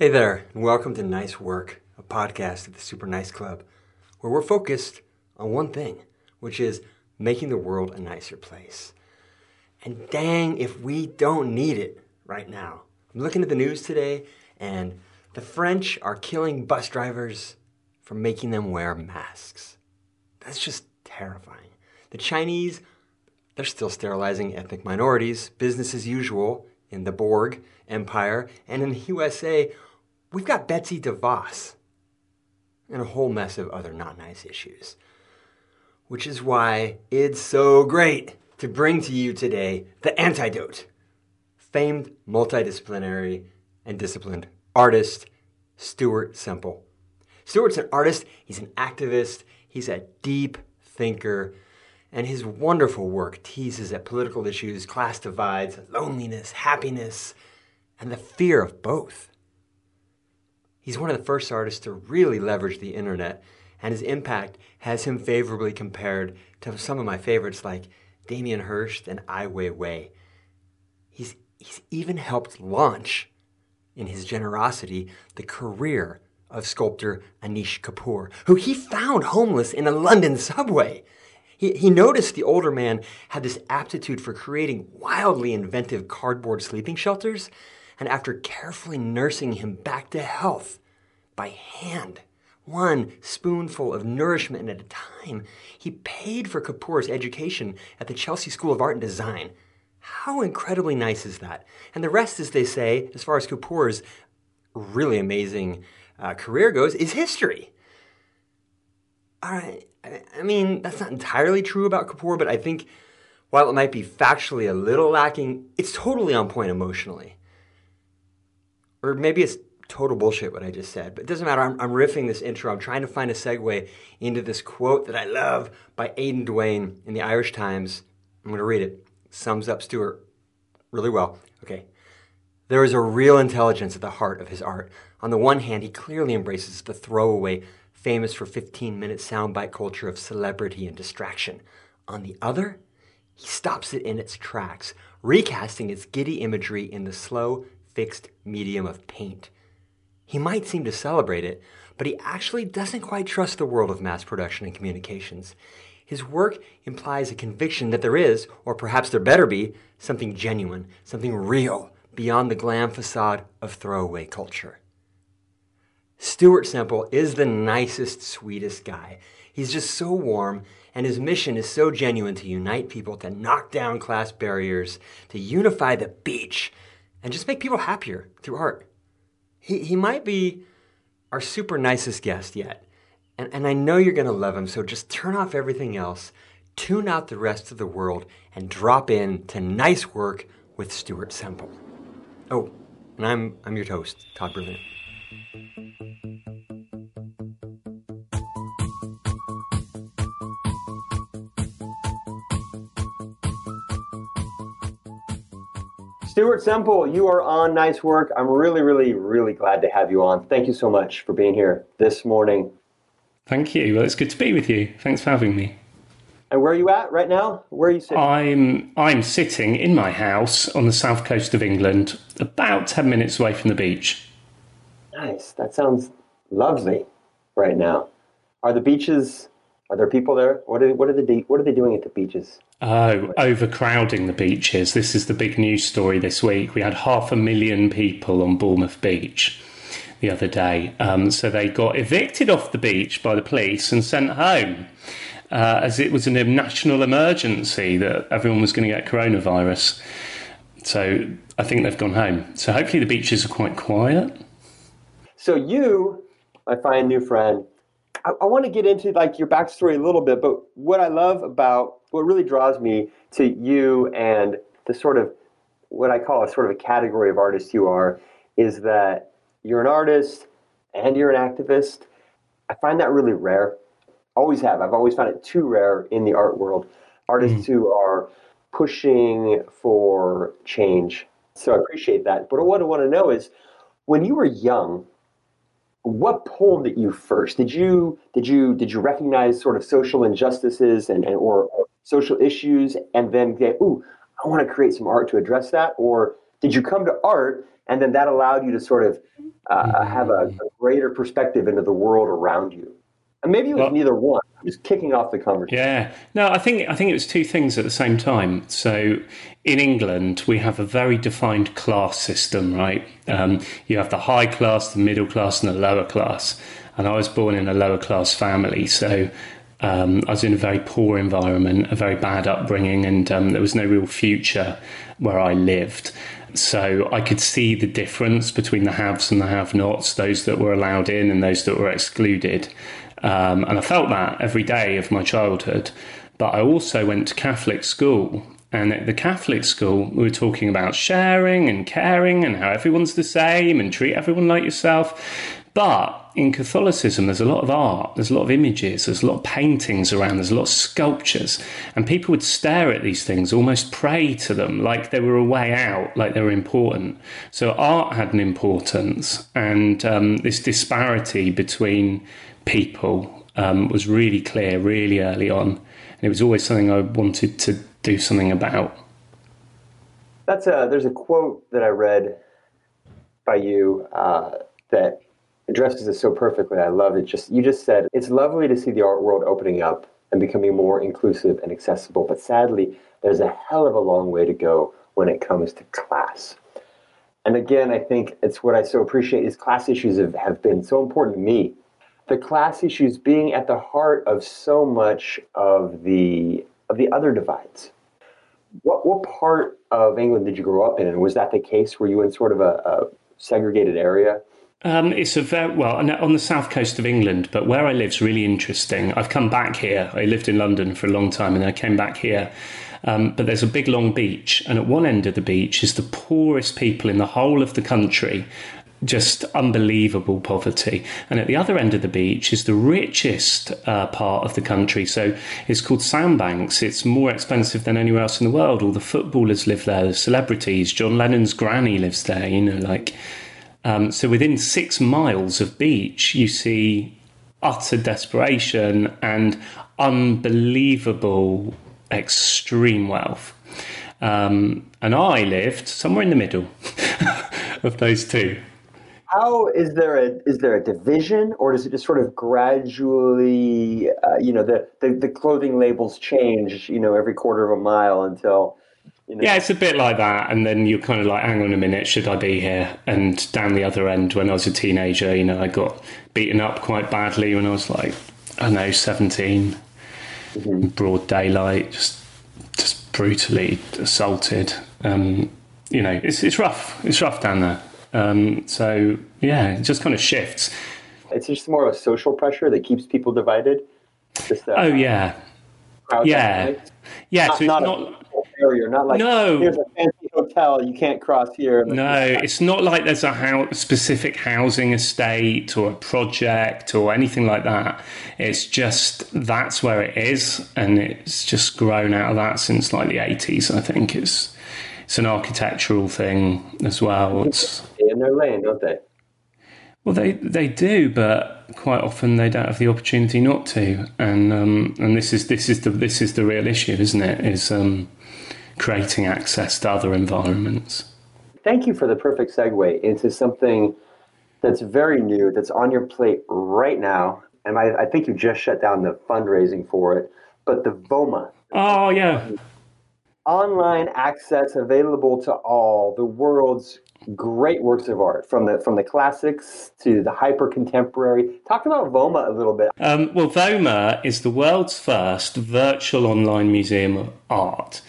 Hey there, and welcome to Nice Work, a podcast at the Super Nice Club, where we're focused on one thing, which is making the world a nicer place. And dang, if we don't need it right now. I'm looking at the news today, and the French are killing bus drivers for making them wear masks. That's just terrifying. The Chinese, they're still sterilizing ethnic minorities, business as usual in the Borg Empire, and in the USA, we've got Betsy DeVos and a whole mess of other not nice issues. Which is why it's so great to bring to you today the antidote. Famed multidisciplinary and disciplined artist, Stuart Semple. Stuart's an artist, he's an activist, he's a deep thinker, and his wonderful work teases at political issues, class divides, loneliness, happiness, and the fear of both. He's one of the first artists to really leverage the internet, and his impact has him favorably compared to some of my favorites like Damien Hirst and Ai Weiwei. He's, he's even helped launch, in his generosity, the career of sculptor Anish Kapoor, who he found homeless in a London subway. He, he noticed the older man had this aptitude for creating wildly inventive cardboard sleeping shelters and after carefully nursing him back to health by hand, one spoonful of nourishment at a time, he paid for Kapoor's education at the Chelsea School of Art and Design. How incredibly nice is that? And the rest, as they say, as far as Kapoor's really amazing uh, career goes, is history. All right, I mean, that's not entirely true about Kapoor, but I think while it might be factually a little lacking, it's totally on point emotionally or maybe it's total bullshit what I just said, but it doesn't matter. I'm, I'm, riffing this intro. I'm trying to find a segue into this quote that I love by Aidan Dunne in the Irish Times. I'm going to read it. Sums up Stuart really well. Okay. There is a real intelligence at the heart of his art. On the one hand, he clearly embraces the throwaway, famous for 15 minute soundbite culture of celebrity and distraction. On the other, he stops it in its tracks, recasting its giddy imagery in the slow, fixed medium of paint. He might seem to celebrate it, but he actually doesn't quite trust the world of mass production and communications. His work implies a conviction that there is, or perhaps there better be, something genuine, something real, beyond the glam facade of throwaway culture. Stuart Semple is the nicest, sweetest guy. He's just so warm, and his mission is so genuine to unite people, to knock down class barriers, to unify the beach, and just make people happier through art. He, he might be our super nicest guest yet. And, and I know you're going to love him, so just turn off everything else, tune out the rest of the world, and drop in to nice work with Stuart Semple. Oh, and I'm, I'm your host, Todd Brilliant. Stuart Semple, you are on Nice Work. I'm really, really, really glad to have you on. Thank you so much for being here this morning. Thank you. Well, it's good to be with you. Thanks for having me. And where are you at right now? Where are you sitting? I'm I'm sitting in my house on the south coast of England, about ten minutes away from the beach. Nice. That sounds lovely right now. Are the beaches are there people there? What are, what are, they, what are they doing at the beaches? Oh, overcrowding the beaches. This is the big news story this week. We had half a million people on Bournemouth Beach the other day. Um, so they got evicted off the beach by the police and sent home. Uh, as it was a national emergency that everyone was going to get coronavirus. So I think they've gone home. So hopefully the beaches are quite quiet. So you, I find new friend, I, I want to get into like your backstory a little bit, but what I love about what really draws me to you and the sort of what I call a sort of a category of artist you are is that you're an artist and you're an activist. I find that really rare. Always have. I've always found it too rare in the art world. Artists mm. who are pushing for change. So I appreciate that. But what I want to know is when you were young, what pulled at you first? Did you did you did you recognize sort of social injustices and, and or, or social issues and then get ooh I want to create some art to address that, or did you come to art and then that allowed you to sort of uh, have a, a, greater perspective into the world around you? And maybe it was well, neither one. Just kicking off the conversation. Yeah, no, I think I think it was two things at the same time. So in England, we have a very defined class system, right? Um, you have the high class, the middle class, and the lower class. And I was born in a lower class family, so um, I was in a very poor environment, a very bad upbringing, and um, there was no real future where I lived. So I could see the difference between the haves and the have nots, those that were allowed in and those that were excluded. Um, and I felt that every day of my childhood. But I also went to Catholic school. And at the Catholic school, we were talking about sharing and caring and how everyone's the same and treat everyone like yourself. But in Catholicism, there's a lot of art, there's a lot of images, there's a lot of paintings around, there's a lot of sculptures. And people would stare at these things, almost pray to them, like they were a way out, like they were important. So art had an importance. And um, this disparity between people um, was really clear really early on. And it was always something I wanted to do something about. That's a, there's a quote that I read by you uh, that addresses this so perfectly. I love it. Just you just said it's lovely to see the art world opening up and becoming more inclusive and accessible, but sadly, there's a hell of a long way to go when it comes to class. And again, I think it's what I so appreciate is class issues have, have been so important to me. The class issues being at the heart of so much of the of the other divides. What what part of England did you grow up in, and was that the case? Were you in sort of a, a segregated area? Um, it's a very well on the south coast of England, but where I live is really interesting. I've come back here. I lived in London for a long time, and I came back here. Um, but there's a big long beach, and at one end of the beach is the poorest people in the whole of the country. Just unbelievable poverty. And at the other end of the beach is the richest uh, part of the country. So it's called Sandbanks. It's more expensive than anywhere else in the world. All the footballers live there, the celebrities. John Lennon's granny lives there, you know, like um, so within six miles of beach, you see utter desperation and unbelievable extreme wealth. Um, and I lived somewhere in the middle of those two. How is there a is there a division, or does it just sort of gradually, uh, you know, the, the the clothing labels change, you know, every quarter of a mile until you know? Yeah, it's a bit like that. And then you're kind of like, hang on a minute, should I be here? And down the other end, when I was a teenager, you know, I got beaten up quite badly when I was like, I don't know, 17, mm-hmm. broad daylight, just just brutally assaulted. Um, you know, it's it's rough. It's rough down there. Um, so yeah, it just kind of shifts. It's just more of a social pressure that keeps people divided. Just, uh, oh yeah, yeah, yeah. Not, so it's not, not barrier, not like no. Here's a fancy hotel you can't cross here. No, it's not like there's a house, specific housing estate or a project or anything like that. It's just that's where it is, and it's just grown out of that since like the 80s. I think it's it's an architectural thing as well. It's in their lane, don't they? Well, they they do, but quite often they don't have the opportunity not to, and um, and this is this is the this is the real issue, isn't it? Is um, creating access to other environments. Thank you for the perfect segue into something that's very new, that's on your plate right now. And I, I think you just shut down the fundraising for it, but the VOMA. Oh, yeah. Online access available to all, the world's great works of art from the from the classics to the hyper contemporary. Talk about VOMA a little bit. Um, well, VOMA is the world's first virtual online museum of art.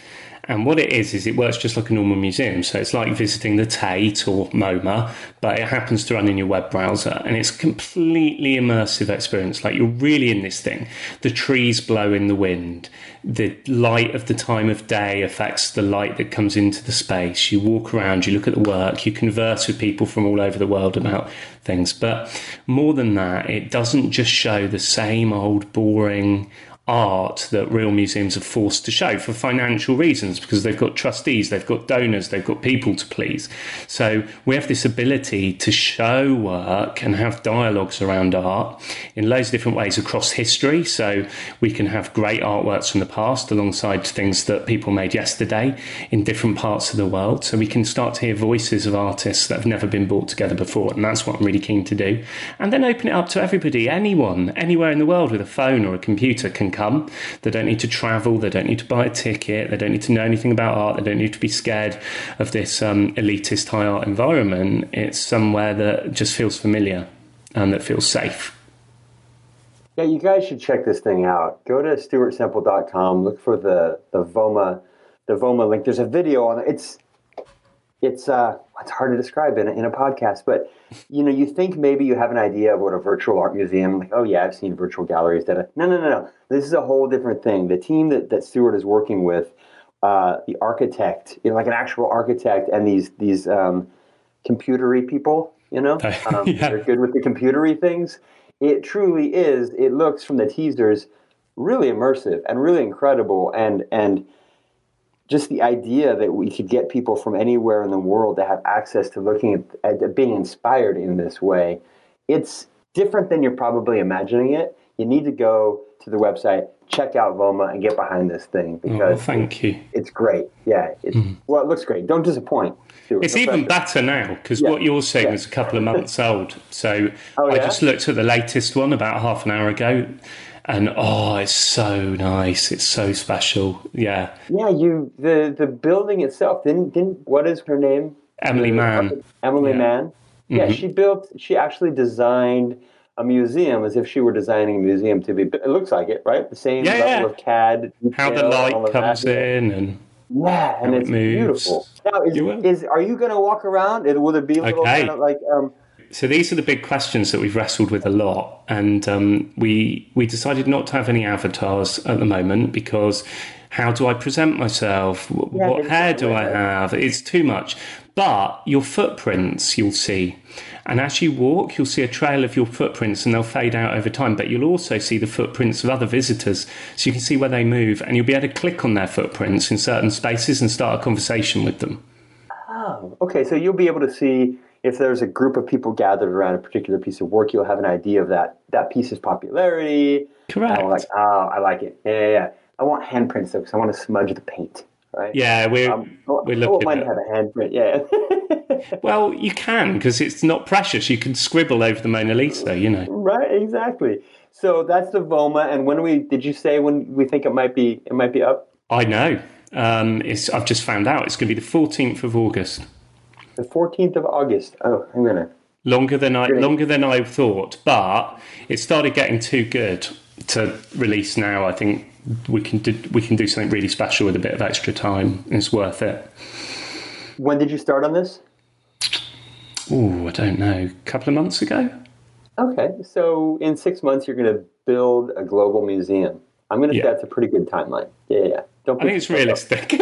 And what it is, is it works just like a normal museum. So it's like visiting the Tate or MoMA, but it happens to run in your web browser. And it's a completely immersive experience. Like you're really in this thing. The trees blow in the wind. The light of the time of day affects the light that comes into the space. You walk around, you look at the work, you converse with people from all over the world about things. But more than that, it doesn't just show the same old boring art that real museums are forced to show for financial reasons because they've got trustees, they've got donors, they've got people to please. So we have this ability to show work and have dialogues around art in loads of different ways across history. So we can have great artworks from the past alongside things that people made yesterday in different parts of the world. So we can start to hear voices of artists that have never been brought together before. And that's what I'm really keen to do. And then open it up to everybody, anyone, anywhere in the world with a phone or a computer can come come. They don't need to travel. They don't need to buy a ticket. They don't need to know anything about art. They don't need to be scared of this um, elitist high art environment. It's somewhere that just feels familiar and that feels safe. Yeah, you guys should check this thing out. Go to stuartsemple.com, look for the, the VOMA the VOMA link. There's a video on it. It's it's uh, it's hard to describe in a, in a podcast, but you know, you think maybe you have an idea of what a virtual art museum, like, oh yeah, I've seen virtual galleries. That no, no, no, no. This is a whole different thing. The team that, that Stuart is working with, uh, the architect, you know, like an actual architect, and these these um, computery people, you know, um, yeah. they're good with the computery things. It truly is. It looks from the teasers really immersive and really incredible, and and just the idea that we could get people from anywhere in the world to have access to looking at, at, being inspired in this way, it's different than you're probably imagining it. You need to go to the website, check out Voma, and get behind this thing because oh, thank you. It's great. Yeah. It's, mm. Well, it looks great. Don't disappoint. It's no even better now because yeah. what you're saying yeah. is a couple of months old. So oh, yeah? I just looked at the latest one about half an hour ago and oh, it's so nice. It's so special. Yeah. Yeah, you the the building itself didn't didn't what is her name? Emily Mann. Emily yeah. Mann. Yeah, mm-hmm. she built. She actually designed a museum as if she were designing a museum to be. It looks like it, right? The same yeah, level yeah. of CAD. How the light comes in and. Yeah, and it's beautiful. Now, is, is are you going to walk around? It will there be a little okay. kind of like um, so these are the big questions that we've wrestled with a lot, and um, we we decided not to have any avatars at the moment because how do I present myself? Yeah, what hair do I have? It's too much. But your footprints, you'll see. And as you walk, you'll see a trail of your footprints and they'll fade out over time. But you'll also see the footprints of other visitors. So you can see where they move and you'll be able to click on their footprints in certain spaces and start a conversation with them. Oh, okay. So you'll be able to see if there's a group of people gathered around a particular piece of work, you'll have an idea of that that piece's popularity. Correct. like, oh, I like it. Yeah, yeah, yeah. I want handprints though, because I want to smudge the paint. Right? Yeah, we're um, we're looking. I have a handprint. Yeah. well, you can because it's not precious. You can scribble over the Mona Lisa. You know. Right. Exactly. So that's the Voma. And when we did you say when we think it might be it might be up? I know. Um, it's I've just found out. It's going to be the fourteenth of August. The 14th of August. Oh, I'm gonna. Longer than I longer than I thought, but it started getting too good to release now. I think we can do we can do something really special with a bit of extra time. It's worth it. When did you start on this? Oh, I don't know. A couple of months ago. Okay, so in six months you're going to build a global museum. I'm going to yeah. say that's a pretty good timeline. Yeah, yeah. Don't I think it's realistic.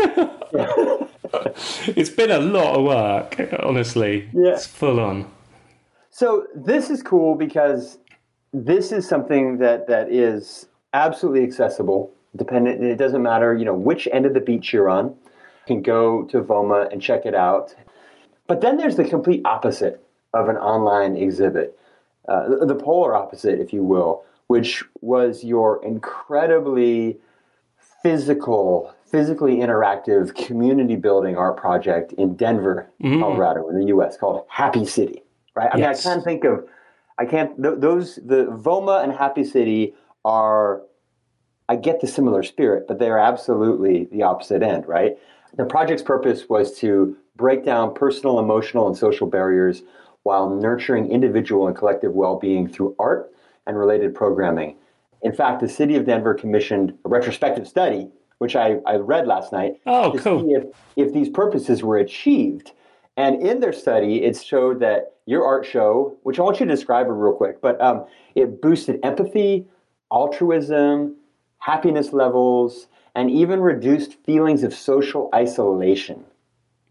it's been a lot of work, honestly. Yeah. It's full on. So this is cool because this is something that, that is absolutely accessible. Dependent, it doesn't matter, you know, which end of the beach you're on. You can go to Voma and check it out. But then there's the complete opposite of an online exhibit, uh, the polar opposite, if you will, which was your incredibly physical physically interactive community building art project in Denver, mm-hmm. Colorado, in the U.S. called Happy City. Right? I mean, I can't think of, I can't. Th- those the Voma and Happy City are. I get the similar spirit, but they are absolutely the opposite end. Right? The project's purpose was to break down personal, emotional, and social barriers while nurturing individual and collective well-being through art and related programming. In fact, the city of Denver commissioned a retrospective study which I, I read last night. Oh, to cool. See if, if these purposes were achieved. And in their study, it showed that your art show, which I want you to describe it real quick, but um, it boosted empathy, altruism, happiness levels, and even reduced feelings of social isolation.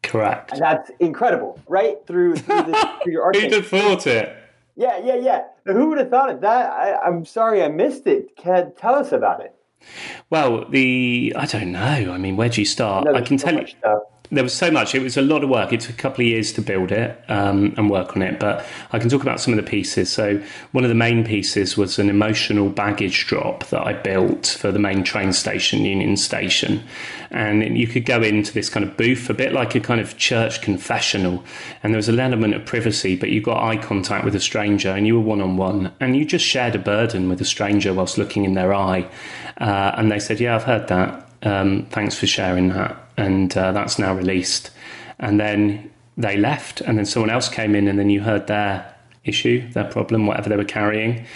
Correct. And that's incredible, right? Through, through, this, through your art. Who'd have thought it? Yeah, yeah, yeah. Now, who would have thought it? That I, am sorry I missed it. Can tell us about it. Well, the I don't know. I mean, where do you start? No, I can tell you. There was so much. It was a lot of work. It took a couple of years to build it um, and work on it. But I can talk about some of the pieces. So one of the main pieces was an emotional baggage drop that I built for the main train station, Union Station, and you could go into this kind of booth, a bit like a kind of church confessional, and there was an element of privacy, but you got eye contact with a stranger, and you were one on one, and you just shared a burden with a stranger whilst looking in their eye, uh, and they said, "Yeah, I've heard that. Um, thanks for sharing that." and uh, that's now released. And then they left, and then someone else came in, and then you heard their issue, their problem, whatever they were carrying.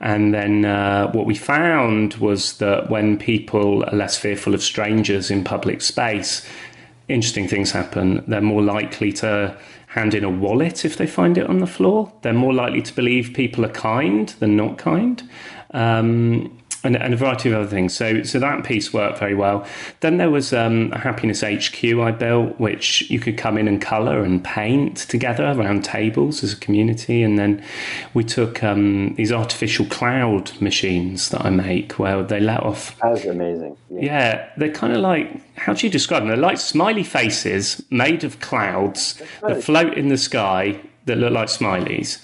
And then uh, what we found was that when people are less fearful of strangers in public space, interesting things happen. They're more likely to hand in a wallet if they find it on the floor. They're more likely to believe people are kind than not kind. Um, and, and, a variety of other things. So, so that piece worked very well. Then there was um, a happiness HQ I built, which you could come in and colour and paint together around tables as a community. And then we took um, these artificial cloud machines that I make, where they let off. That's amazing. Yeah, yeah they're kind of like how do you describe them? They're like smiley faces made of clouds that float in the sky that look like smileys.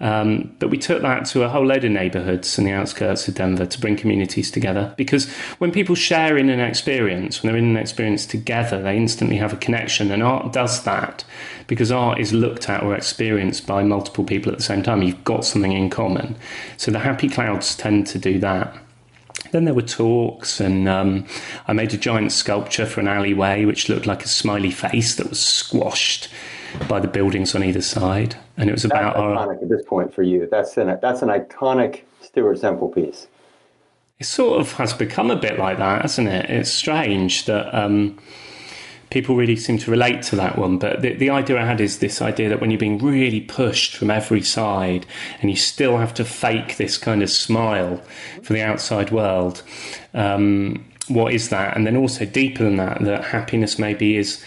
Um, but we took that to a whole load of neighborhoods in the outskirts of Denver to bring communities together. Because when people share in an experience, when they're in an experience together, they instantly have a connection. And art does that because art is looked at or experienced by multiple people at the same time. You've got something in common. So the happy clouds tend to do that. Then there were talks, and um, I made a giant sculpture for an alleyway which looked like a smiley face that was squashed by the buildings on either side, and it was about that's iconic our. At this point, for you, that's an that's an iconic Stuart Semple piece. It sort of has become a bit like that, hasn't it? It's strange that um, people really seem to relate to that one. But the, the idea I had is this idea that when you're being really pushed from every side and you still have to fake this kind of smile for the outside world, um, what is that? And then also deeper than that, that happiness maybe is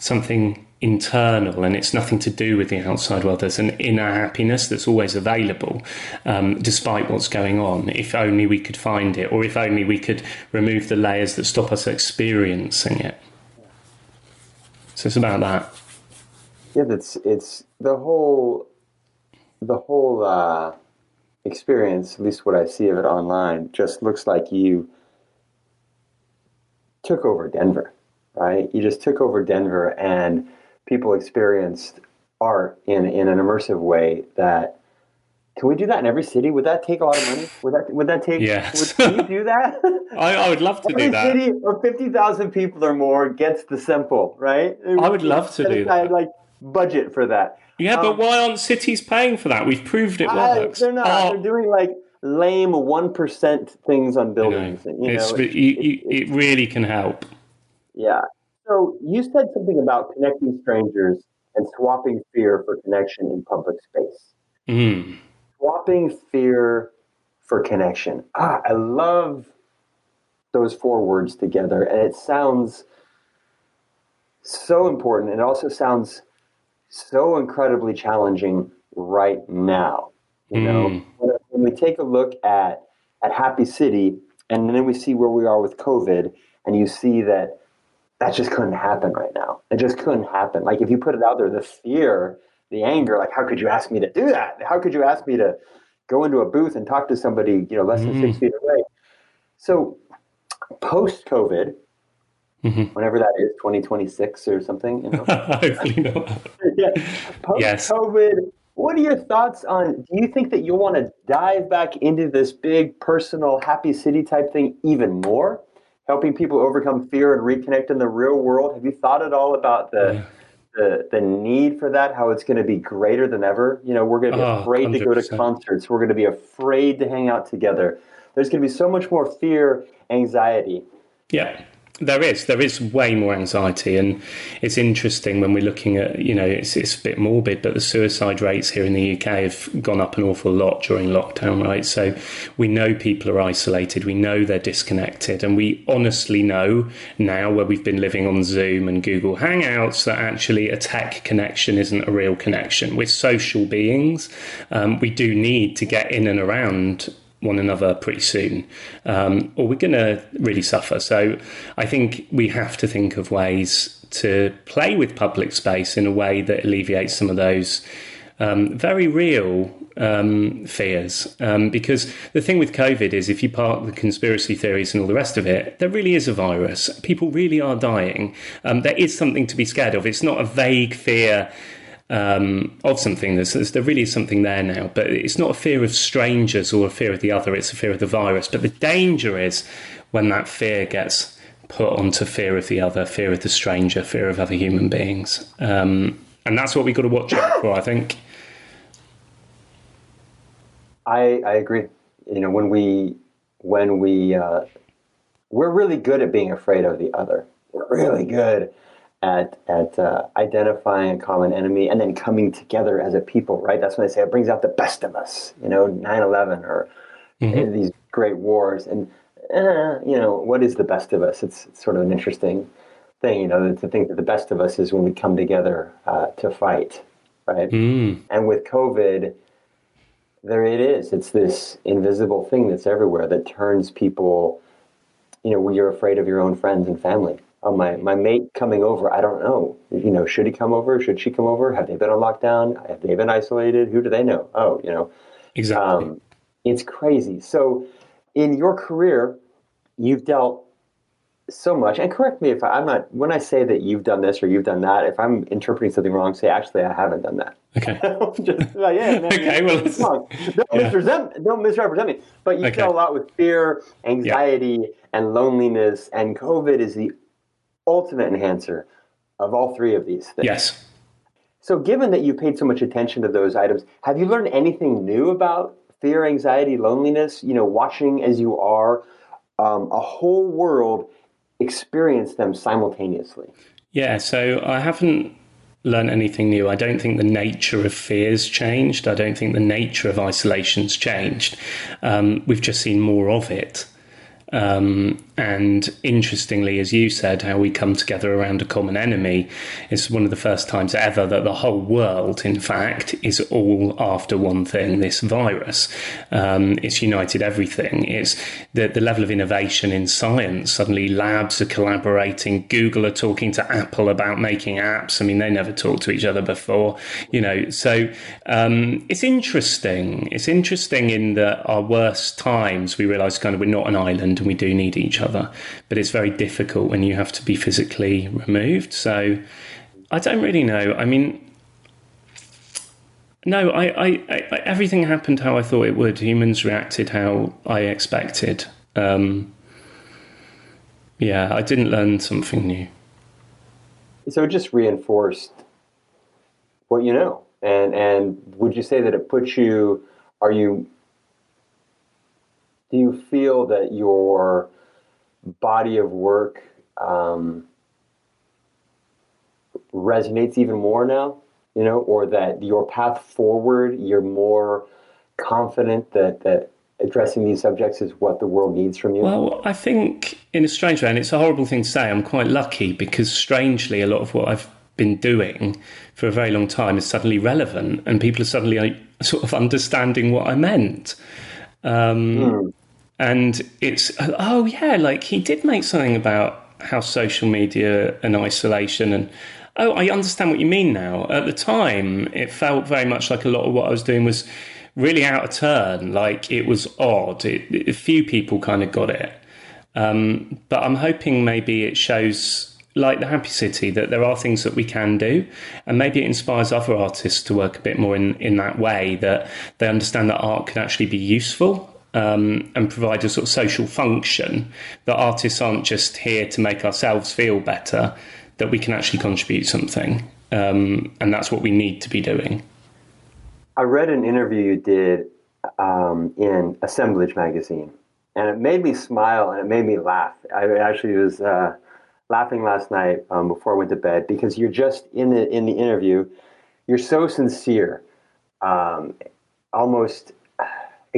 something internal and it's nothing to do with the outside world. There's an inner happiness that's always available um, despite what's going on. If only we could find it, or if only we could remove the layers that stop us experiencing it. So it's about that. Yeah, that's it's the whole the whole uh, experience. At least what I see of it online, just looks like you took over Denver, right? You just took over Denver and people experienced art in, in an immersive way that can we do that in every city? Would that take a lot of money? Would that would that take? Yes. Would, can you do that? I, I would love to every do that. city of fifty thousand people or more gets the Semple, right? I would love to do that. Like budget for that. Yeah, but Um, why aren't cities paying for that? We've proved it I- works. they're not. Oh, They're doing like lame one percent things on you know, buildings. you know, you, it- you, it- it really can help. yeah. So you said something about connecting strangers and swapping fear for connection in public space. Mm. Swapping fear for connection. Ah, I love those four words together, and it sounds so important. It also sounds so incredibly challenging right now. You know, Mm. when, when we take a look at at Happy City, and then we see where we are with COVID, and you see that that just couldn't happen right now. It just couldn't happen. Like if you put it out there, the fear, the anger, like how could you ask me to do that? How could you ask me to go into a booth and talk to somebody, you know, less than six feet away? So post COVID, Mhm. whenever that is, 2026 or something, you know. Hopefully not. yeah. Post Yes. COVID, what are your thoughts on do you think that you'll want to dive back into this big personal happy city type thing even more? Helping people overcome fear and reconnect in the real world. Have you thought at all about the Yeah. the, the need for that, how it's going to be greater than ever. You know, we're going to be Oh, afraid to go to concerts. We're going to be afraid to hang out together. There's going to be so much more fear, anxiety. Yeah, there is. There is way more anxiety, and it's interesting when we're looking at, you know, it's, it's a bit morbid, but the suicide rates here in the UK have gone up an awful lot during lockdown, right? So we know people are isolated, we know they're disconnected, and we honestly know now, where we've been living on Zoom and Google Hangouts, that actually a tech connection isn't a real connection. We're social beings. Um, we do need to get in and around one another pretty soon, um, or we're going to really suffer. So I think we have to think of ways to play with public space in a way that alleviates some of those um, very real um, fears. Um, because the thing with COVID is, if you park the conspiracy theories and all the rest of it, there really is a virus. People really are dying. Um, there is something to be scared of. It's not a vague fear. Um, of something. There's, there's, there really is something there now, but it's not a fear of strangers or a fear of the other. It's a fear of the virus. But the danger is when that fear gets put onto fear of the other, fear of the stranger, fear of other human beings. Um, and that's what we've got to watch out for, I think. I, I agree. You know, when we when we uh, we're really good at being afraid of the other. We're really good at at uh, identifying a common enemy and then coming together as a people. Right. That's when I say it brings out the best of us. You know, 9-11 or mm-hmm. these great wars. And uh, you know, what is the best of us? It's, it's, sort of an interesting thing. You know, to think that the best of us is when we come together uh, to fight. Right. Mm. And with COVID there it is. It's this invisible thing that's everywhere that turns people, you know, when you're afraid of your own friends and family. Oh, my, my mate coming over, I don't know. You know, should he come over? Should she come over? Have they been on lockdown? Have they been isolated? Who do they know? Oh, you know. Exactly. Um, it's crazy. So, in your career, you've dealt so much. And correct me if I, am not, when I say that you've done this or you've done that, if I'm interpreting something wrong, say, actually, I haven't done that. Okay. Just, like, yeah, man, okay, well, it's wrong. Don't, yeah. misrepresent, don't misrepresent me. But you okay. deal a lot with fear, anxiety, yeah. and loneliness. And COVID is the ultimate enhancer of all three of these things. Yes. So, given that you paid so much attention to those items, have you learned anything new about fear, anxiety, loneliness? You know, watching as you are um, a whole world experience them simultaneously. Yeah, so I haven't learned anything new. I don't think the nature of fears changed. I don't think the nature of isolation's changed. Um, we've just seen more of it. Um, and interestingly, as you said, how we come together around a common enemy is one of the first times ever that the whole world, in fact, is all after one thing this virus. Um, it's united everything. It's the, the level of innovation in science. Suddenly, labs are collaborating. Google are talking to Apple about making apps. I mean, they never talked to each other before, you know. So um, it's interesting. It's interesting in that our worst times, we realize kind of we're not an island and we do need each other. But it's very difficult when you have to be physically removed. So I don't really know. I mean, no, I, I, I everything happened how I thought it would. Humans reacted how I expected. Um, yeah, I didn't learn something new. So it just reinforced what you know. And and would you say that it puts you? Are you do you feel that your body of work um, resonates even more now? You know, or that your path forward, you're more confident that that addressing these subjects is what the world needs from you? Well, I think in a strange way, and it's a horrible thing to say, I'm quite lucky because strangely, a lot of what I've been doing for a very long time is suddenly relevant, and people are suddenly like, sort of understanding what I meant. Um, mm and it's oh yeah, like he did make something about how social media and isolation and oh I understand what you mean now. At the time, it felt very much like a lot of what I was doing was really out of turn. Like it was odd. It, it, a few people kind of got it, um, but I'm hoping maybe it shows. Like the Happy City, that there are things that we can do, and maybe it inspires other artists to work a bit more in, in that way. That they understand that art can actually be useful um, and provide a sort of social function that artists aren't just here to make ourselves feel better, that we can actually contribute something. Um, and that's what we need to be doing. I read an interview you did um, in Assemblage magazine, and it made me smile and it made me laugh. I actually was uh, laughing last night um, before I went to bed because you're just in the in the interview, you're so sincere, um, almost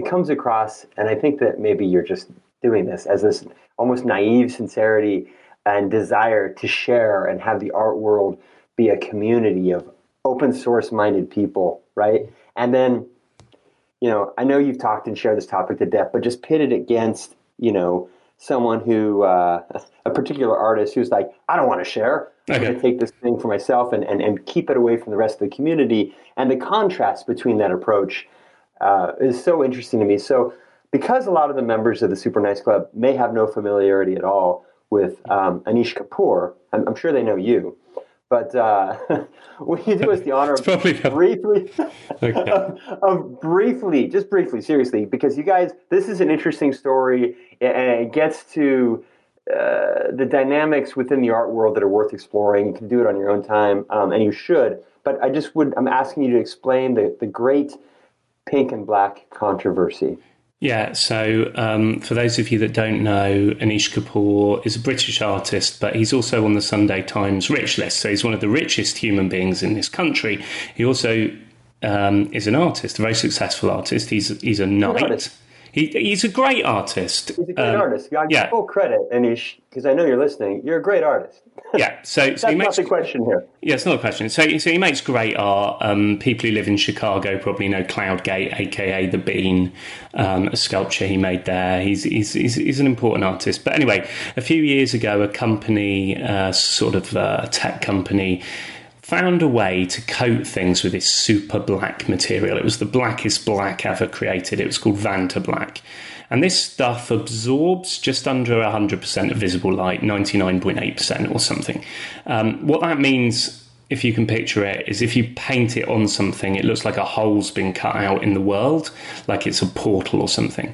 it comes across, and I think that maybe you're just doing this as this almost naive sincerity and desire to share and have the art world be a community of open source minded people, right? And then you know, I know you've talked and shared this topic to death, but just pit it against, you know, someone who, uh, a particular artist who's like, I don't want to share. I'm going to take this thing for myself and, and, and keep it away from the rest of the community. And the contrast between that approach uh, is so interesting to me. So, because a lot of the members of the Super Nice Club may have no familiarity at all with um, Anish Kapoor, I'm, I'm sure they know you. But uh, what you do us the honor of briefly, okay. of, of, briefly, just briefly, seriously, because you guys, this is an interesting story, and it gets to uh, the dynamics within the art world that are worth exploring. You can do it on your own time, um, and you should. But I just would, I'm asking you to explain the, the great pink and black controversy. Yeah, so um, for those of you that don't know, Anish Kapoor is a British artist, but he's also on the Sunday Times rich list. So he's one of the richest human beings in this country. He also um, is an artist, a very successful artist. He's he's a knight. He, he's a great artist. He's a great um, artist. I give yeah. full credit, Anish, because I know you're listening. You're a great artist. yeah. So, so that's makes, not the question here. Yeah, it's not a question. So, so he makes great art. Um, people who live in Chicago probably know Cloud Gate, aka the Bean, um, a sculpture he made there. He's, he's, he's, he's, an important artist. But anyway, a few years ago, a company, uh, sort of a tech company, found a way to coat things with this super black material. It was the blackest black ever created. It was called Vantablack. And this stuff absorbs just under 100% of visible light, 99.8% or something. Um, what that means, if you can picture it, is if you paint it on something, it looks like a hole's been cut out in the world, like it's a portal or something.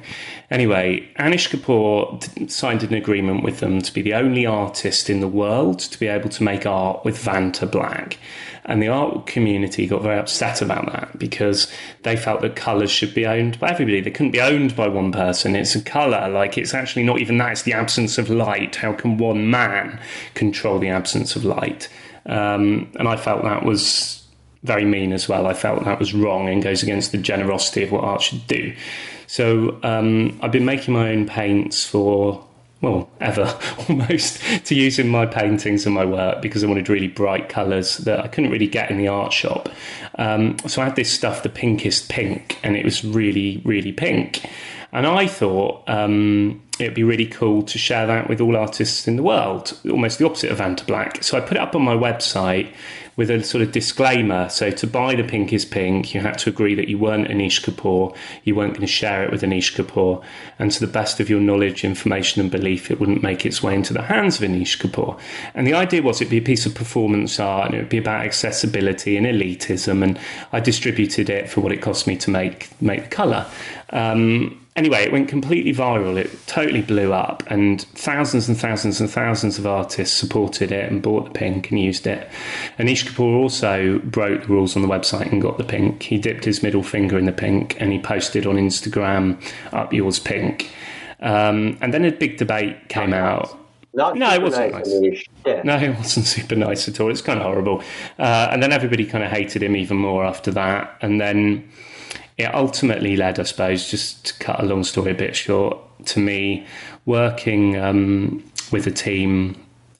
Anyway, Anish Kapoor signed an agreement with them to be the only artist in the world to be able to make art with Vantablack. And the art community got very upset about that because they felt that colours should be owned by everybody. They couldn't be owned by one person. It's a colour, like it's actually not even that, it's the absence of light. How can one man control the absence of light? Um, and I felt that was very mean as well. I felt that was wrong and goes against the generosity of what art should do. So um, I've been making my own paints for well, ever almost to use in my paintings and my work because I wanted really bright colours that I couldn't really get in the art shop. Um, so I had this stuff, the pinkest pink, and it was really, really pink. And I thought um, it'd be really cool to share that with all artists in the world, almost the opposite of Vantablack. So I put it up on my website with a sort of disclaimer. So to buy the Pinkest Pink, you had to agree that you weren't Anish Kapoor, you weren't going to share it with Anish Kapoor, and to the best of your knowledge, information, and belief, it wouldn't make its way into the hands of Anish Kapoor. And the idea was it'd be a piece of performance art, and it would be about accessibility and elitism. And I distributed it for what it cost me to make make the color. Um, anyway, it went completely viral. It totally blew up, and thousands and thousands and thousands of artists supported it and bought the pink and used it. Anish Kapoor also broke the rules on the website and got the pink. He dipped his middle finger in the pink and he posted on Instagram, "Up yours, pink." Um, and then a big debate came out. Not no, it wasn't nice. nice. Yeah. No, it wasn't super nice at all. It's kind of horrible. Uh, and then everybody kind of hated him even more after that. And then it ultimately led, I suppose, just to cut a long story a bit short, to me working um, with a team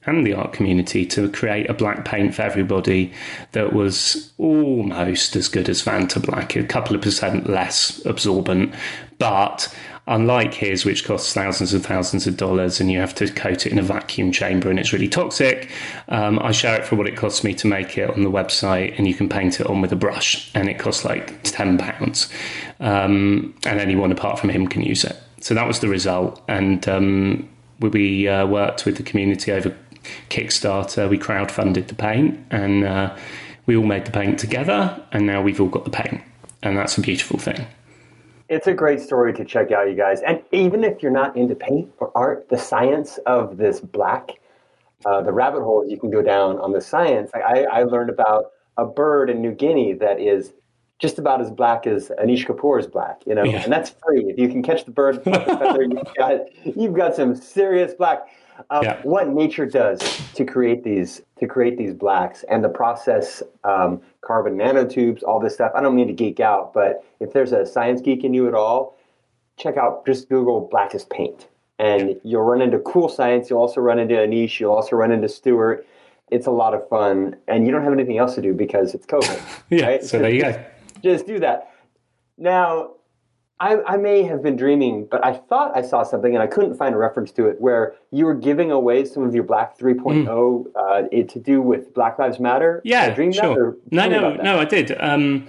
and the art community to create a black paint for everybody that was almost as good as Vantablack, a couple of percent less absorbent, but unlike his, which costs thousands and thousands of dollars, and you have to coat it in a vacuum chamber and it's really toxic. Um, I share it for what it costs me to make it on the website, and you can paint it on with a brush, and it costs like ten pounds. Um, and anyone apart from him can use it. So that was the result, and um, we uh, worked with the community over Kickstarter. We crowdfunded the paint, and uh, we all made the paint together, and now we've all got the paint, and that's a beautiful thing. It's a great story to check out, you guys. And even if you're not into paint or art, the science of this black, uh, the rabbit holes you can go down on the science. I, I learned about a bird in New Guinea that is just about as black as Anish Kapoor is black, you know, yeah. and that's free. If you can catch the bird the feather, you've got you've got some serious black. Um, yeah. What nature does to create these to create these blacks and the process, um, carbon nanotubes, all this stuff. I don't mean to geek out, but if there's a science geek in you at all, check out just Google blackest paint, and you'll run into cool science. You'll also run into Anish. You'll also run into Stuart. It's a lot of fun, and you don't have anything else to do because it's COVID. yeah. Right? So there you go. just do that. Now, I, I, may have been dreaming, but I thought I saw something and I couldn't find a reference to it where you were giving away some of your Black 3.0 mm. uh, it, to do with Black Lives Matter. Yeah, sure. no, no, no, I did. Um,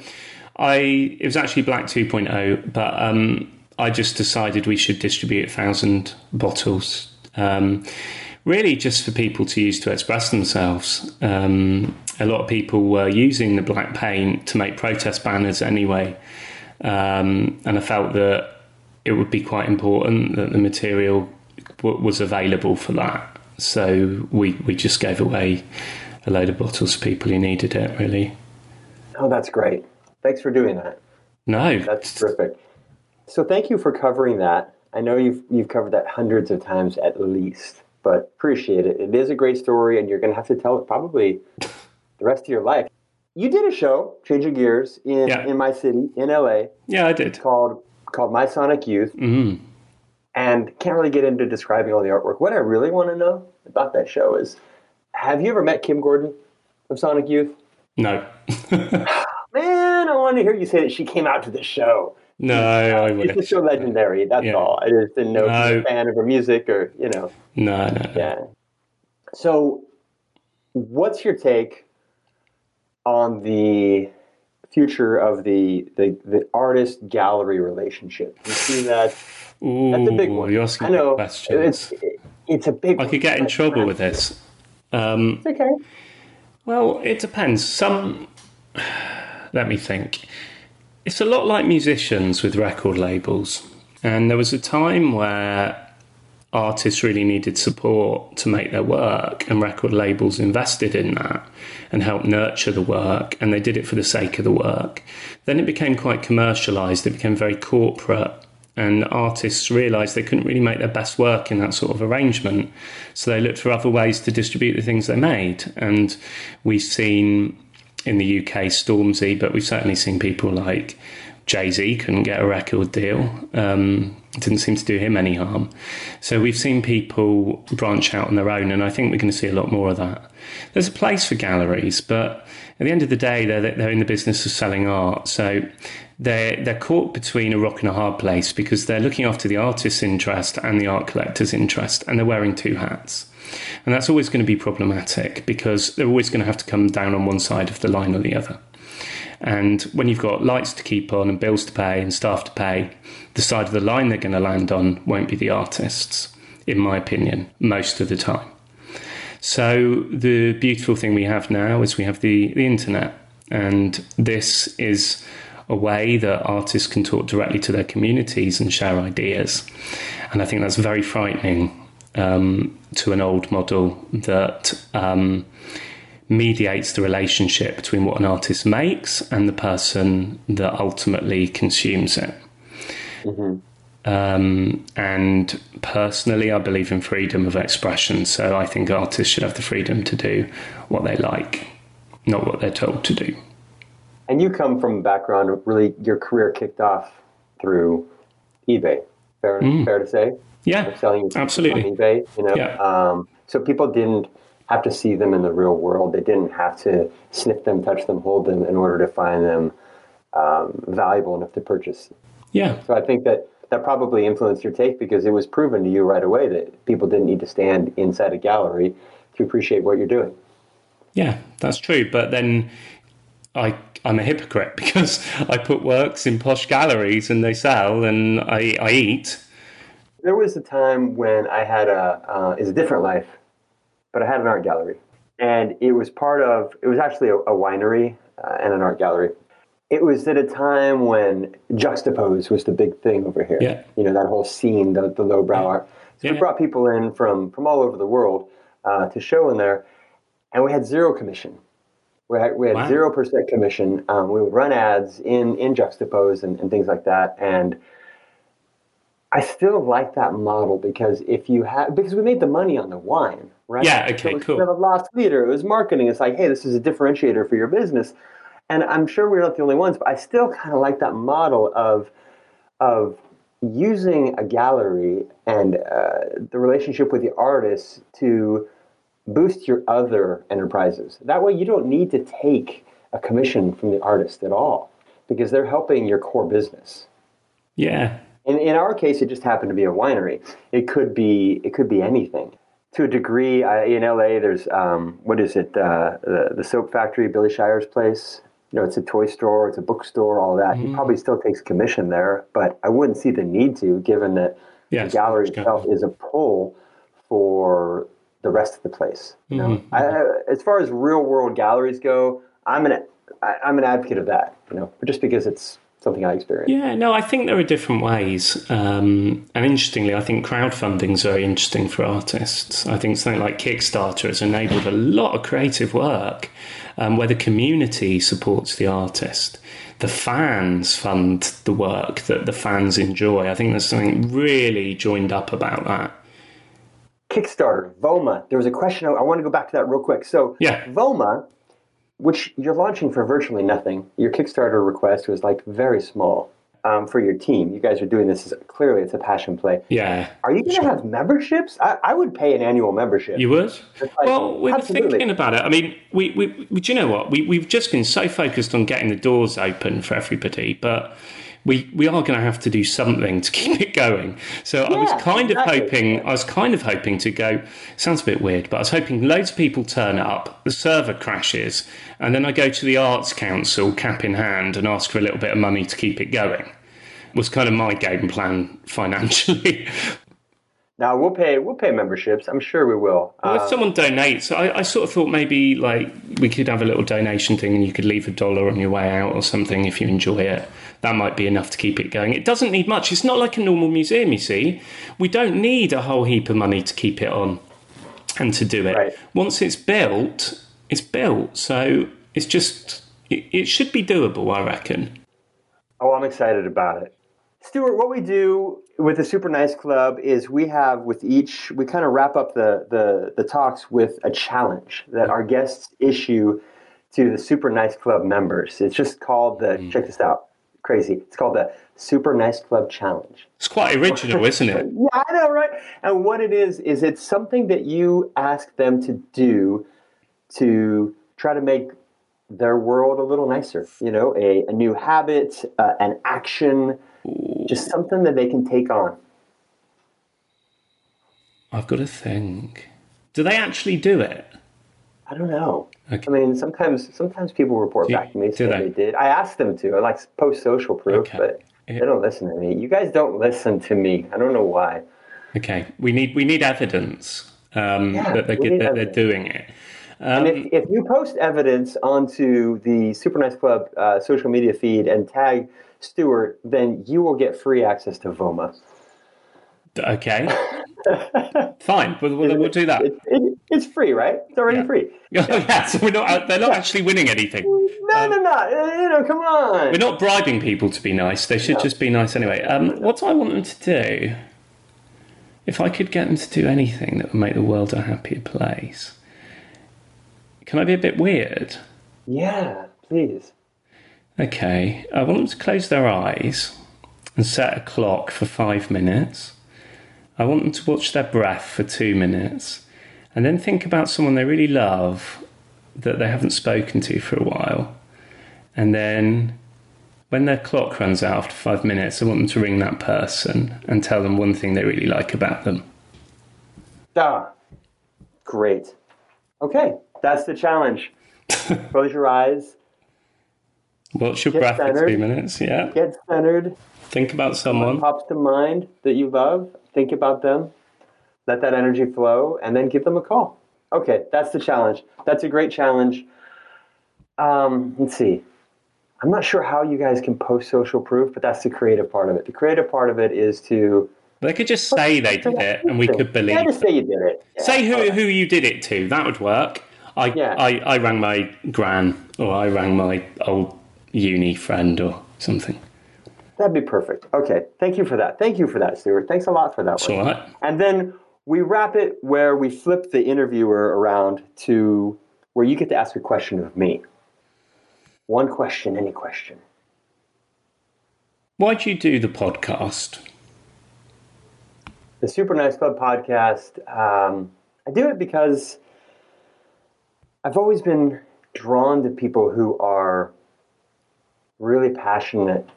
I it was actually Black 2.0, but um, I just decided we should distribute a thousand bottles. Um, really, just for people to use to express themselves. Um, a lot of people were using the black paint to make protest banners anyway. Um, and I felt that it would be quite important that the material w- was available for that. So we, we just gave away a load of bottles to people who needed it, really. Oh, that's great. Thanks for doing that. No. That's terrific. So thank you for covering that. I know you've, you've covered that hundreds of times at least, but appreciate it. It is a great story, and you're going to have to tell it probably the rest of your life. You did a show, changing gears, in, yeah. in my city, in LA. Yeah, I did. Called called My Sonic Youth. Mm-hmm. And can't really get into describing all the artwork. What I really want to know about that show is have you ever met Kim Gordon of Sonic Youth? No. Man, I wanted to hear you say that she came out to the show. No, I wouldn't. It's just so legendary. That's yeah. all. I just didn't know no. if you were a fan of her music or, you know. No, no, no. Yeah. So, what's your take on the future of the the, the artist gallery relationship. You see that? Ooh, that's a big one. You're asking I know questions. It's, it's a big. I could get in trouble with this. Um, okay. Well, it depends. Some. Let me think. It's a lot like musicians with record labels, and there was a time where artists really needed support to make their work, and record labels invested in that and helped nurture the work, and they did it for the sake of the work. Then it became quite commercialized, it became very corporate, and artists realized they couldn't really make their best work in that sort of arrangement. So they looked for other ways to distribute the things they made. And we've seen in the UK Stormzy, but we've certainly seen people like Jay Z couldn't get a record deal. Um, didn't seem to do him any harm. So we've seen people branch out on their own, and I think we're going to see a lot more of that. There's a place for galleries, but at the end of the day, they're they're in the business of selling art, so they're they're caught between a rock and a hard place because they're looking after the artist's interest and the art collector's interest, and they're wearing two hats. And that's always going to be problematic because they're always going to have to come down on one side of the line or the other. And when you've got lights to keep on and bills to pay and staff to pay, the side of the line they're going to land on won't be the artists, in my opinion, most of the time. So the beautiful thing we have now is we have the, the internet, and this is a way that artists can talk directly to their communities and share ideas. And I think that's very frightening um, to an old model that um, mediates the relationship between what an artist makes and the person that ultimately consumes it. Mm-hmm. Um, and personally, I believe in freedom of expression. So I think artists should have the freedom to do what they like, not what they're told to do. And you come from a background, really, your career kicked off through eBay. Fair, mm. fair to say. Yeah, selling absolutely on eBay. You know, yeah. um, so people didn't have to see them in the real world. They didn't have to sniff them, touch them, hold them in order to find them um, valuable enough to purchase. Yeah. So I think that that probably influenced your take because it was proven to you right away that people didn't need to stand inside a gallery to appreciate what you're doing. Yeah, that's true. But then I I'm a hypocrite because I put works in posh galleries and they sell and I, I eat. There was a time when I had a uh, is a different life but I had an art gallery. And it was part of, it was actually a, a winery uh, and an art gallery. It was at a time when Juxtapoz was the big thing over here. Yeah. You know, that whole scene, the, the lowbrow yeah. art. So yeah. we brought people in from, from all over the world uh, to show in there, and we had zero commission. We had, we had wow. 0% commission. Um, we would run ads in, in Juxtapoz and, and things like that. And I still like that model because if you have, because we made the money on the wine right? Yeah, okay, so cool. Instead of loss leader, it was marketing. It's like, hey, this is a differentiator for your business. And I'm sure we're not the only ones, but I still kind of like that model of of using a gallery and uh, the relationship with the artist to boost your other enterprises. That way, you don't need to take a commission from the artist at all because they're helping your core business. Yeah. In, in our case, it just happened to be a winery. It could be it could be anything. To a degree, I, in LA, there's um, what is it? Uh, the the soap factory, Billy Shire's place. You know, it's a toy store, it's a bookstore, all that. He probably still takes commission there, but I wouldn't see the need to, given that Yes, the gallery itself is a pull for the rest of the place. You know, I, I- as far as real world galleries go, I'm an I, I'm an advocate of that. You know, just because it's something I experience. Yeah, no, I think there are different ways. Um, and interestingly, I think crowdfunding is very interesting for artists. I think something like Kickstarter has enabled a lot of creative work um, where the community supports the artist. The fans fund the work that the fans enjoy. I think there's something really joined up about that. Kickstarter, Voma. There was a question. I, I want to go back to that real quick. So, Yeah. Voma, which you're launching for virtually nothing. Your Kickstarter request was like very small um, for your team. You guys are doing this as clearly it's a passion play. Yeah. Are you going to have memberships? I, I would pay an annual membership. You would? like- well, we were thinking about it. I mean, we, we, we, do you know what? We, we've just been so focused on getting the doors open for everybody, but we, we are going to have to do something to keep it going. So I was kind exactly. of hoping, I was kind of hoping to go, sounds a bit weird, but I was hoping loads of people turn up, the server crashes, and then I go to the Arts Council, cap in hand, and ask for a little bit of money to keep it going. Was kind of my game plan financially. Now we'll pay we'll pay memberships. I'm sure we will. Well, Uh, if someone donates, I, I sort of thought maybe like we could have a little donation thing and you could leave a dollar on your way out or something if you enjoy it. That might be enough to keep it going. It doesn't need much. It's not like a normal museum, you see. We don't need a whole heap of money to keep it on and to do it. Right. Once it's built, it's built. So it's just, it, it should be doable, I reckon. Oh, I'm excited about it. Stuart, what we do with the Super Nice Club is we have with each, we kind of wrap up the, the, the talks with a challenge that our guests issue to the Super Nice Club members. It's just called the, mm. check this out, crazy. It's called the Super Nice Club Challenge. It's quite original, isn't it? Yeah, I know, right? And what it is, is it's something that you ask them to do to try to make their world a little nicer. You know, a, a new habit, uh, an action, just something that they can take on. I've got to think. Do they actually do it? I don't know. Okay. I mean, sometimes sometimes people report Do- back to me saying they? they? did. I asked them to. I like post social proof, Okay. but they don't listen to me. You guys don't listen to me. I don't know why. Okay, we need we need evidence um, Yeah, that they're we good, need that they're doing it. And Um, if, if you post evidence onto the Super Nice Club uh, social media feed and tag Stuart, then you will get free access to Voma. okay, fine. We'll, we'll, we'll do that. It, it, it's free, right? It's already Yeah. free. yeah, so we're not they're not actually winning anything. No, no, no. uh, You know, come on. We're not bribing people to be nice. They should just be nice anyway. Um, what do I want them to do? If I could get them to do anything that would make the world a happier place, can I be a bit weird? Yeah, please. Okay, I want them to close their eyes and set a clock for five minutes. I want them to watch their breath for two minutes and then think about someone they really love that they haven't spoken to for a while. And then when their clock runs out after five minutes, I want them to ring that person and tell them one thing they really like about them. Ah, great. Okay, that's the challenge. Close your eyes, Watch your Get breath for centered. two minutes, yeah. get centered. Think about someone. Pops to mind that you love. Think about them. Let that energy flow, and then give them a call. Okay, that's the challenge. That's a great challenge. Um, let's see. I'm not sure how you guys can post social proof, but that's the creative part of it. The creative part of it is to They could just say they did it and we could believe Yeah, just say you did it. Yeah, Say who who you did it to. That would work. I, Yeah. I, I rang my gran or I rang my old uni friend or something. That'd be perfect. Okay, thank you for that. Thank you for that, Stuart. Thanks a lot for that It's one. And then we wrap it where we flip the interviewer around to where you get to ask a question of me. One question, any question. Why do you do the podcast? The Super Nice Club podcast, um, I do it because I've always been drawn to people who are really passionate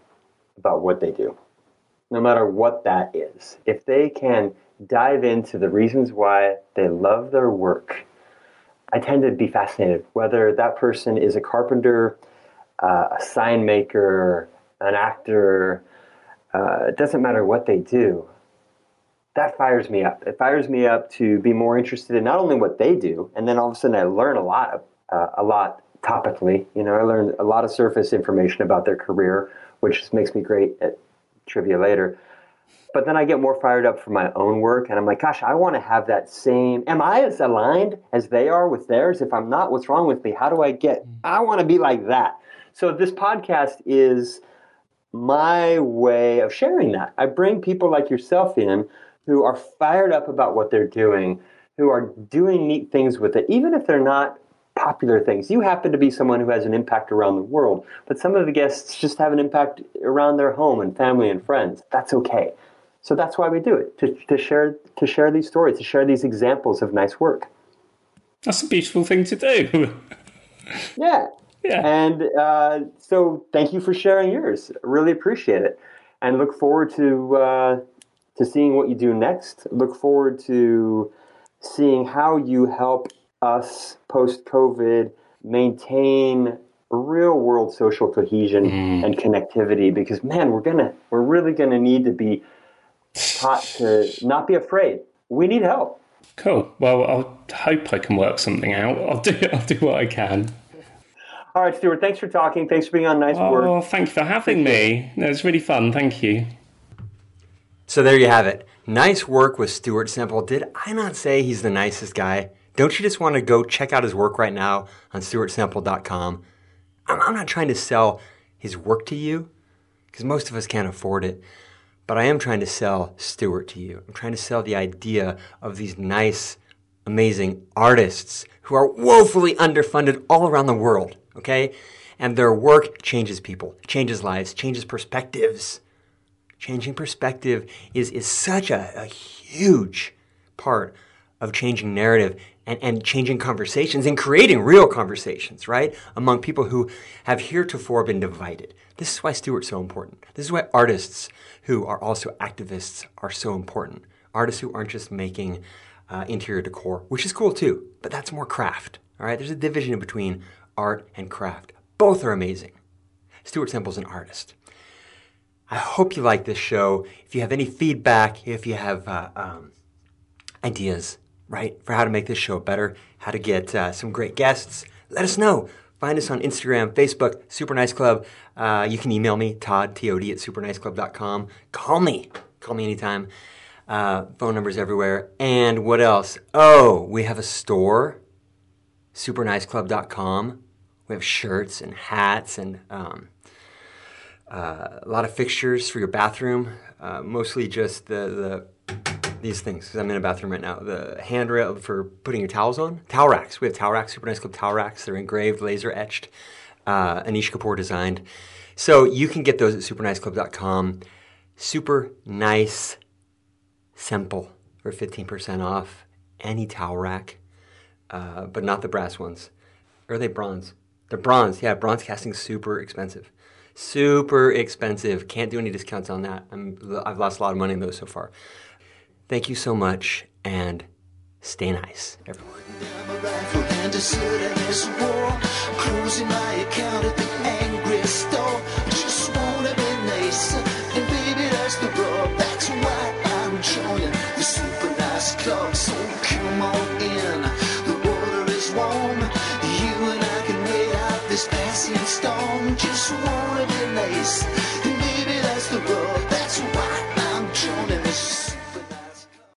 about what they do. no matter what that is, if they can dive into the reasons why they love their work, I tend to be fascinated. Whether that person is a carpenter, uh, a sign maker, an actor, uh, it doesn't matter what they do. That fires me up. It fires me up to be more interested in not only what they do, and then all of a sudden I learn a lot, uh, a lot topically. You know, I learned a lot of surface information about their career, which makes me great at trivia later. But then I get more fired up for my own work, and I'm like, gosh, I want to have that same. Am I as aligned as they are with theirs? If I'm not, what's wrong with me? How do I get? Mm. I want to be like that. So this podcast is my way of sharing that. I bring people like yourself in who are fired up about what they're doing, who are doing neat things with it, even if they're not popular things. You happen to be someone who has an impact around the world, but some of the guests just have an impact around their home and family and friends. That's okay. So that's why we do it to, to share to share these stories, to share these examples of nice work. That's a beautiful thing to do. yeah. Yeah. And uh, so, thank you for sharing yours. Really appreciate it, and look forward to uh, to seeing what you do next. Look forward to seeing how you help us post COVID maintain real world social cohesion mm. and connectivity because man we're gonna we're really gonna need to be taught to not be afraid. We need help. Cool. Well i hope i can work something out. I'll do i'll do what i can. All right stuart thanks for talking. Thanks for being on nice oh, work thank you for having me. It. Was really fun. Thank you. So there you have it. Nice work with stuart semple. Did i not say he's the nicest guy don't you just want to go check out his work right now on stuartsemple.com? I'm, I'm not trying to sell his work to you because most of us can't afford it. But I am trying to sell Stuart to you. I'm trying to sell the idea of these nice, amazing artists who are woefully underfunded all around the world, okay? And their work changes people, changes lives, changes perspectives. Changing perspective is, is such a, a huge part of changing narrative and, and changing conversations and creating real conversations, right? Among people who have heretofore been divided. This is why Stuart's so important. This is why artists who are also activists are so important. Artists who aren't just making uh, interior decor, which is cool too, but that's more craft, all right? There's a division between art and craft. Both are amazing. Stuart Semple's an artist. I hope you like this show. If you have any feedback, if you have uh, um, ideas, right, for how to make this show better, how to get uh, some great guests, let us know. Find us on Instagram, Facebook, Super Nice Club. Uh, you can email me, Todd, T-O-D, at superniceclub.com. Call me. Call me anytime. Uh, phone numbers everywhere. And what else? Oh, we have a store, superniceclub.com. We have shirts and hats and um, uh, a lot of fixtures for your bathroom. Uh, mostly just the, the these things because I'm in a bathroom right now. The handrail for putting your towels on. Towel racks. We have towel racks, super nice club towel racks. They're engraved, laser etched, uh, Anish Kapoor designed. So you can get those at superniceclub.com. Super nice, simple for 15% off any towel rack, uh, but not the brass ones. Or are they bronze? They're bronze. Yeah, bronze casting super expensive. Super expensive. Can't do any discounts on that. I'm, I've lost a lot of money on those so far. Thank you so much and stay nice, everyone. Just wanna be nice, and maybe that's the